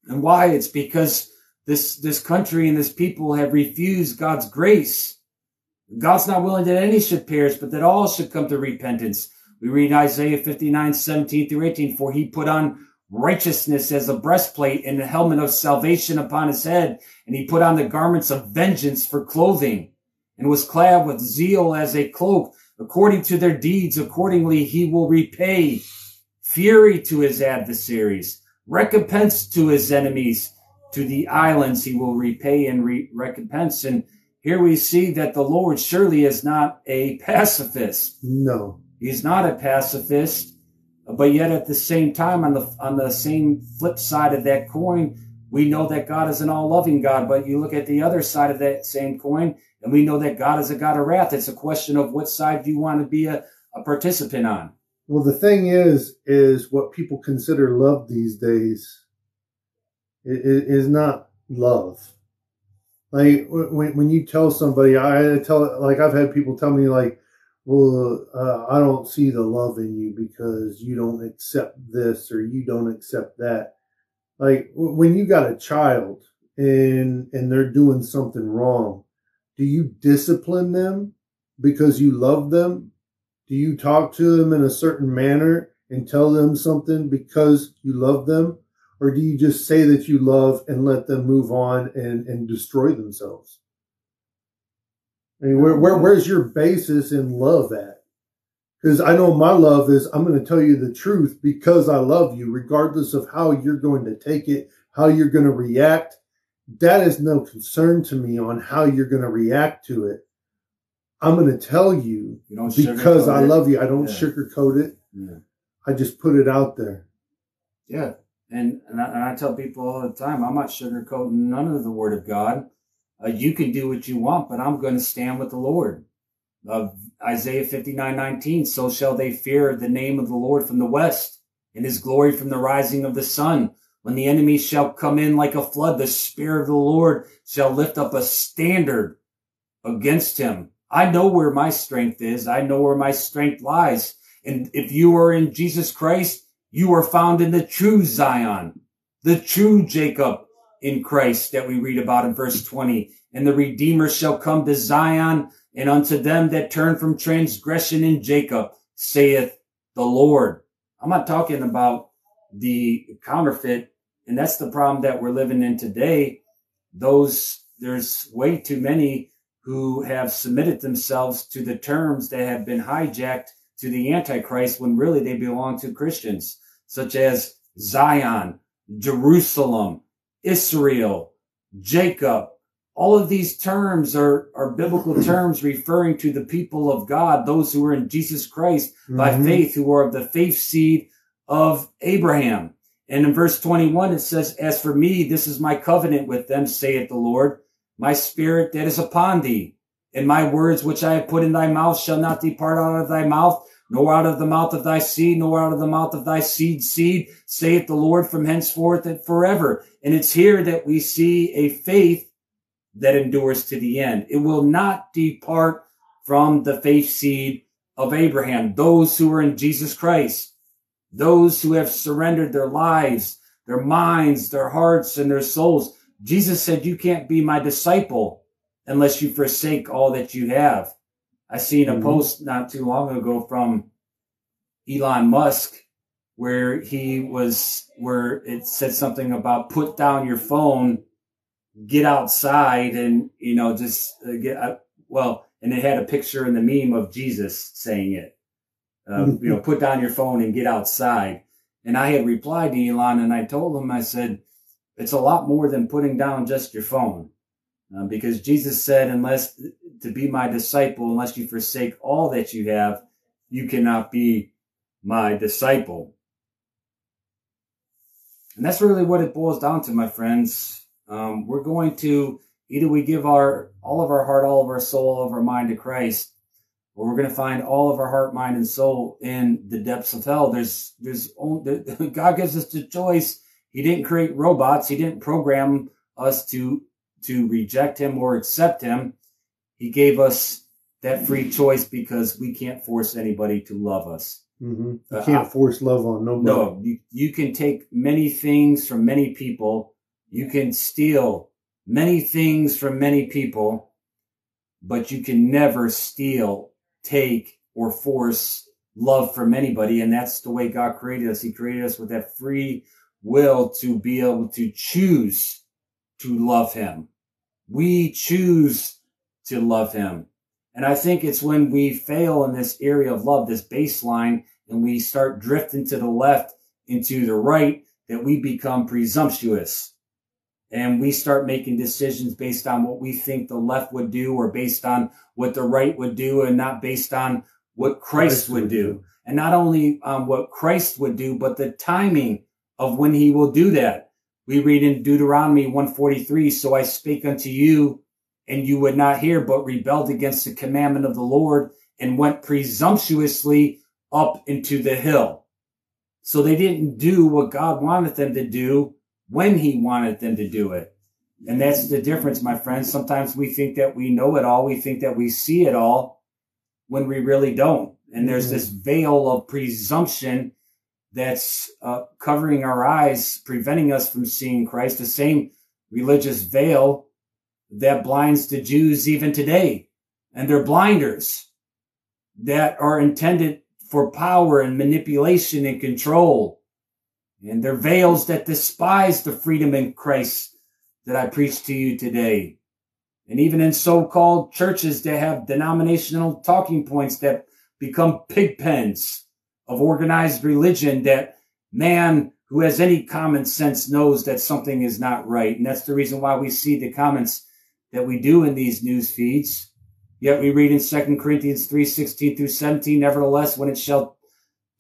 Speaker 1: And why? It's because this, this country and this people have refused God's grace. God's not willing that any should perish, but that all should come to repentance. We read Isaiah 59, 17 through 18, for he put on righteousness as a breastplate and the helmet of salvation upon his head. And he put on the garments of vengeance for clothing and was clad with zeal as a cloak. According to their deeds, accordingly he will repay fury to his adversaries, recompense to his enemies. To the islands he will repay and re- recompense. And here we see that the Lord surely is not a pacifist.
Speaker 2: No.
Speaker 1: He's not a pacifist, but yet at the same time, on the on the same flip side of that coin, we know that God is an all-loving God. But you look at the other side of that same coin, and we know that God is a God of wrath. It's a question of what side do you want to be a, a participant on.
Speaker 2: Well, the thing is, is what people consider love these days is not love. Like when when you tell somebody, I tell like I've had people tell me like, well, uh, I don't see the love in you because you don't accept this or you don't accept that. Like when you got a child and and they're doing something wrong, do you discipline them because you love them? Do you talk to them in a certain manner and tell them something because you love them? Or do you just say that you love and let them move on and, and destroy themselves? I mean, where, where where's your basis in love at? Because I know my love is I'm going to tell you the truth because I love you, regardless of how you're going to take it, how you're going to react. That is no concern to me on how you're going to react to it. I'm going to tell you, you because I love you. I don't yeah. sugarcoat it. Yeah. I just put it out there.
Speaker 1: Yeah. And, and I, and I tell people all the time, I'm not sugarcoating none of the word of God. Uh, you can do what you want, but I'm going to stand with the Lord. Uh, Isaiah 59, 19, so shall they fear the name of the Lord from the west and his glory from the rising of the sun. When the enemy shall come in like a flood, the spirit of the Lord shall lift up a standard against him. I know where my strength is. I know where my strength lies. And if you are in Jesus Christ, you are found in the true Zion, the true Jacob, in Christ that we read about in verse 20. And the Redeemer shall come to Zion and unto them that turn from transgression in Jacob, saith the Lord. I'm not talking about the counterfeit. And that's the problem that we're living in today. Those, there's way too many who have submitted themselves to the terms that have been hijacked to the Antichrist when really they belong to Christians, such as Zion, Jerusalem, Israel, Jacob. All of these terms are, are biblical terms referring to the people of God, those who are in Jesus Christ mm-hmm. by faith, who are of the faith seed of Abraham. And in verse 21, it says, As for me, this is my covenant with them, saith the Lord, my spirit that is upon thee, and my words which I have put in thy mouth shall not depart out of thy mouth, nor out of the mouth of thy seed, nor out of the mouth of thy seed seed, saith the Lord from henceforth and forever. And it's here that we see a faith that endures to the end. It will not depart from the faith seed of Abraham, those who are in Jesus Christ, those who have surrendered their lives, their minds, their hearts, and their souls. Jesus said, you can't be my disciple unless you forsake all that you have. I seen a
Speaker 2: Mhm.
Speaker 1: post not too long ago from Elon Musk where he was where it said something about put down your phone, get outside, and you know just uh, get uh, well, and it had a picture in the meme of Jesus saying it. Uh, you know, put down your phone and get outside. And I had replied to Elon, and I told him, I said, it's a lot more than putting down just your phone, uh, because Jesus said, unless to be my disciple, unless you forsake all that you have, you cannot be my disciple. And that's really what it boils down to, my friends. Um, we're going to either we give our all of our heart, all of our soul, all of our mind to Christ, or we're going to find all of our heart, mind, and soul in the depths of hell. There's there's only, God gives us the choice. He didn't create robots. He didn't program us to to reject Him or accept Him. He gave us that free choice because we can't force anybody to love us.
Speaker 2: hmm You
Speaker 1: Uh,
Speaker 2: can't force love on nobody.
Speaker 1: No, you, you can take many things from many people. You can steal many things from many people, but you can never steal, take, or force love from anybody. And that's the way God created us. He created us with that free will to be able to choose to love Him. We choose to love Him. And I think it's when we fail in this area of love, this baseline, and we start drifting to the left into the right that we become presumptuous and we start making decisions based on what we think the left would do or based on what the right would do and not based on what Christ would do. And not only um, what Christ would do, but the timing of when he will do that. We read in Deuteronomy 143, so I spake unto you and you would not hear, but rebelled against the commandment of the Lord and went presumptuously up into the hill. So they didn't do what God wanted them to do when he wanted them to do it. And that's the difference, my friends. Sometimes we think that we know it all. We think that we see it all when we really don't. And there's
Speaker 2: Mhm.
Speaker 1: this veil of presumption that's uh, covering our eyes, preventing us from seeing Christ. The same religious veil that blinds the Jews even today. And they're blinders that are intended for power and manipulation and control. And they're veils that despise the freedom in Christ that I preach to you today. And even in so-called churches that have denominational talking points that become pig pens of organized religion that man who has any common sense knows that something is not right. And that's the reason why we see the comments that we do in these news feeds. Yet we read in 2 Corinthians 3, 16 through 17, nevertheless, when it shall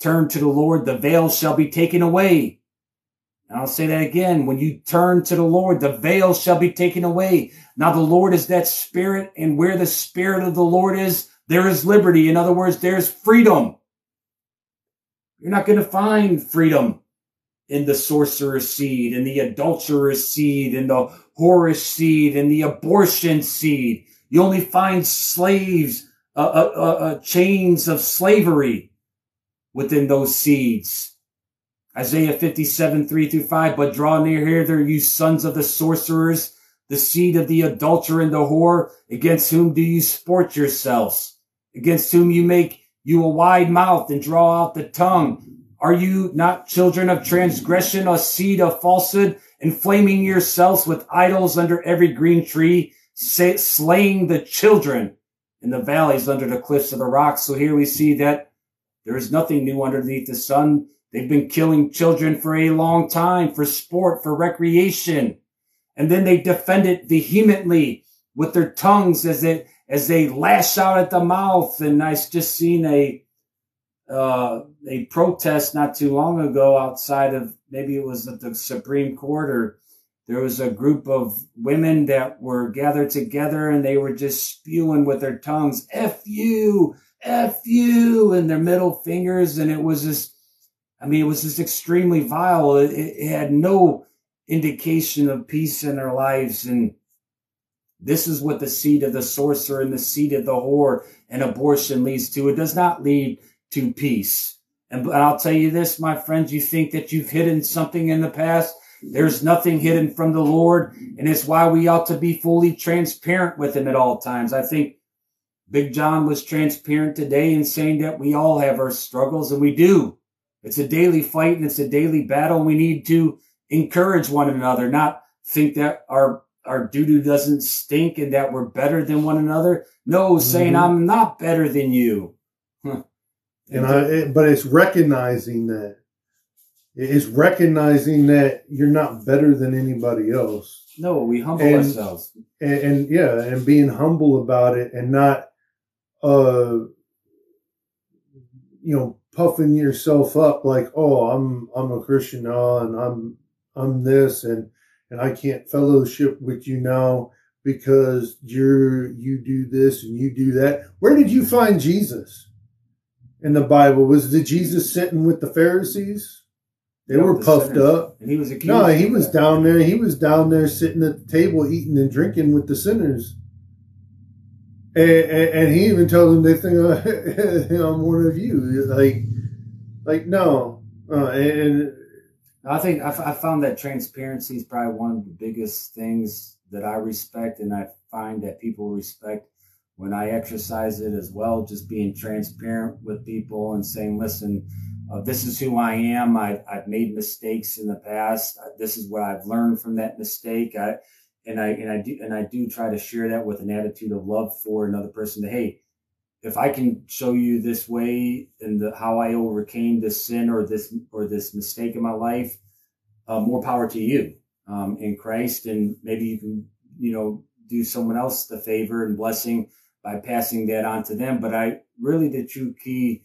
Speaker 1: turn to the Lord, the veil shall be taken away. And I'll say that again. When you turn to the Lord, the veil shall be taken away. Now the Lord is that spirit, and where the spirit of the Lord is, there is liberty. In other words, there's freedom. You're not going to find freedom in the sorcerer's seed, in the adulterer's seed, in the whorish seed, and the abortion seed. You only find slaves, uh, uh, uh, uh, chains of slavery within those seeds. Isaiah 57, 3 through 5, but draw near hither, you sons of the sorcerers, the seed of the adulterer and the whore, against whom do you sport yourselves? Against whom you make you a wide mouth and draw out the tongue. Are you not children of transgression, a seed of falsehood, inflaming yourselves with idols under every green tree, slaying the children in the valleys under the cliffs of the rocks? So here we see that there is nothing new underneath the sun. They've been killing children for a long time for sport, for recreation. And then they defend it vehemently with their tongues as they, as they lash out at the mouth. And I've just seen a, uh, a protest not too long ago outside of maybe it was at the Supreme Court or there was a group of women that were gathered together and they were just spewing with their tongues, F you, F you, and their middle fingers. And it was just, I mean, it was just extremely vile. It, it had no indication of peace in their lives. And this is what the seed of the sorcerer and the seed of the whore and abortion leads to. It does not lead to peace. And I'll tell you this, my friends, you think that you've hidden something in the past. There's nothing hidden from the Lord. And it's why we ought to be fully transparent with him at all times. I think Big John was transparent today in saying that we all have our struggles, and we do. It's a daily fight and it's a daily battle. We need to encourage one another, not think that our our doo doo doesn't stink and that we're better than one another. No, mm-hmm. saying I'm not better than you.
Speaker 2: and I, it, but it's recognizing that it's recognizing that you're not better than anybody else.
Speaker 1: No, we humble and, ourselves.
Speaker 2: And, and, yeah, and being humble about it and not, uh, you know, puffing yourself up like, oh, I'm I'm a Christian now and I'm I'm this and and I can't fellowship with you now because you're you do this and you do that. Where did you find Jesus in the Bible? Was did Jesus sitting with the Pharisees? They were the puffed sinners. up.
Speaker 1: And he was accused.
Speaker 2: No, he was that. down there. He was down there sitting at the table eating and drinking with the sinners. And, and, and he even told them they think I'm one of you. Like, like no. Uh, and
Speaker 1: I think I, found that transparency is probably one of the biggest things that I respect, and I find that people respect when I exercise it as well. Just being transparent with people and saying, "Listen, uh, this is who I am. I, I've made mistakes in the past. This is what I've learned from that mistake." I, and I and I do and I do try to share that with an attitude of love for another person. That hey, if I can show you this way and the, how I overcame this sin or this or this mistake in my life, uh, more power to you um, in Christ, and maybe you can you know do someone else the favor and blessing by passing that on to them. But I really the true key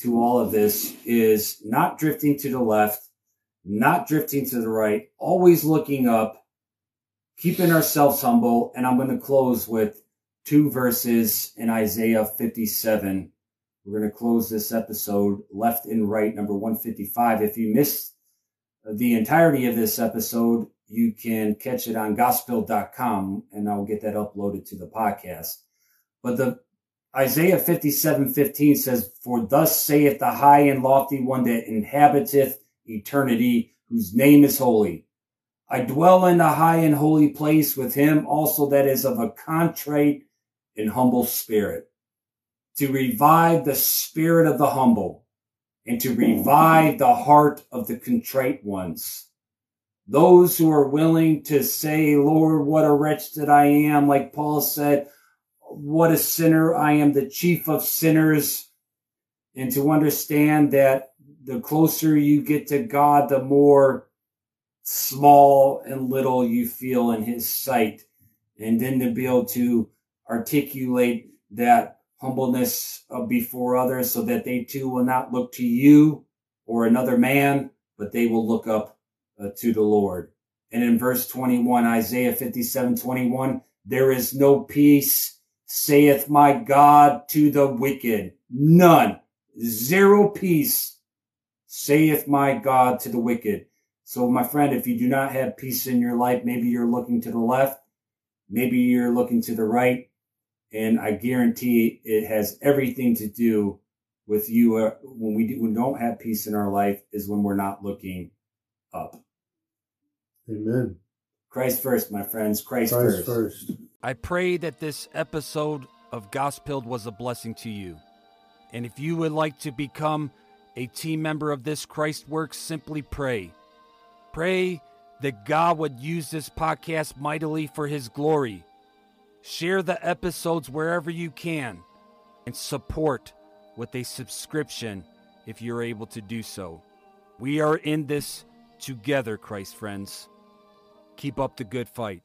Speaker 1: to all of this is not drifting to the left, not drifting to the right, always looking up, keeping ourselves humble. And I'm going to close with two verses in Isaiah 57. We're going to close this episode left and right, number 155. If you missed the entirety of this episode, you can catch it on gospel.com and I'll get that uploaded to the podcast. But the Isaiah 57 15 says, For thus saith the high and lofty one that inhabiteth eternity, whose name is holy. I dwell in the high and holy place with him also that is of a contrite and humble spirit, to revive the spirit of the humble, and to revive the heart of the contrite ones. Those who are willing to say, Lord, what a wretch that I am, like Paul said, what a sinner, I am the chief of sinners, and to understand that the closer you get to God, the more small and little you feel in his sight. And then to be able to articulate that humbleness before others so that they too will not look to you or another man, but they will look up uh, to the Lord. And in verse 21, Isaiah 57, 21, there is no peace, saith my God to the wicked. None. Zero peace, saith my God to the wicked. So, my friend, if you do not have peace in your life, maybe you're looking to the left, maybe you're looking to the right, and I guarantee it has everything to do with you uh, when we, do, when we don't have peace in our life is when we're not looking up.
Speaker 2: Amen.
Speaker 1: Christ first, my friends. Christ,
Speaker 2: Christ
Speaker 1: first.
Speaker 2: first.
Speaker 3: I pray that this episode of Gospel was a blessing to you. And if you would like to become a team member of this Christ work, simply pray. Pray that God would use this podcast mightily for his glory Share the episodes wherever you can and support with a subscription if you're able to do so. We are in this together, Christ friends. Keep up the good fight.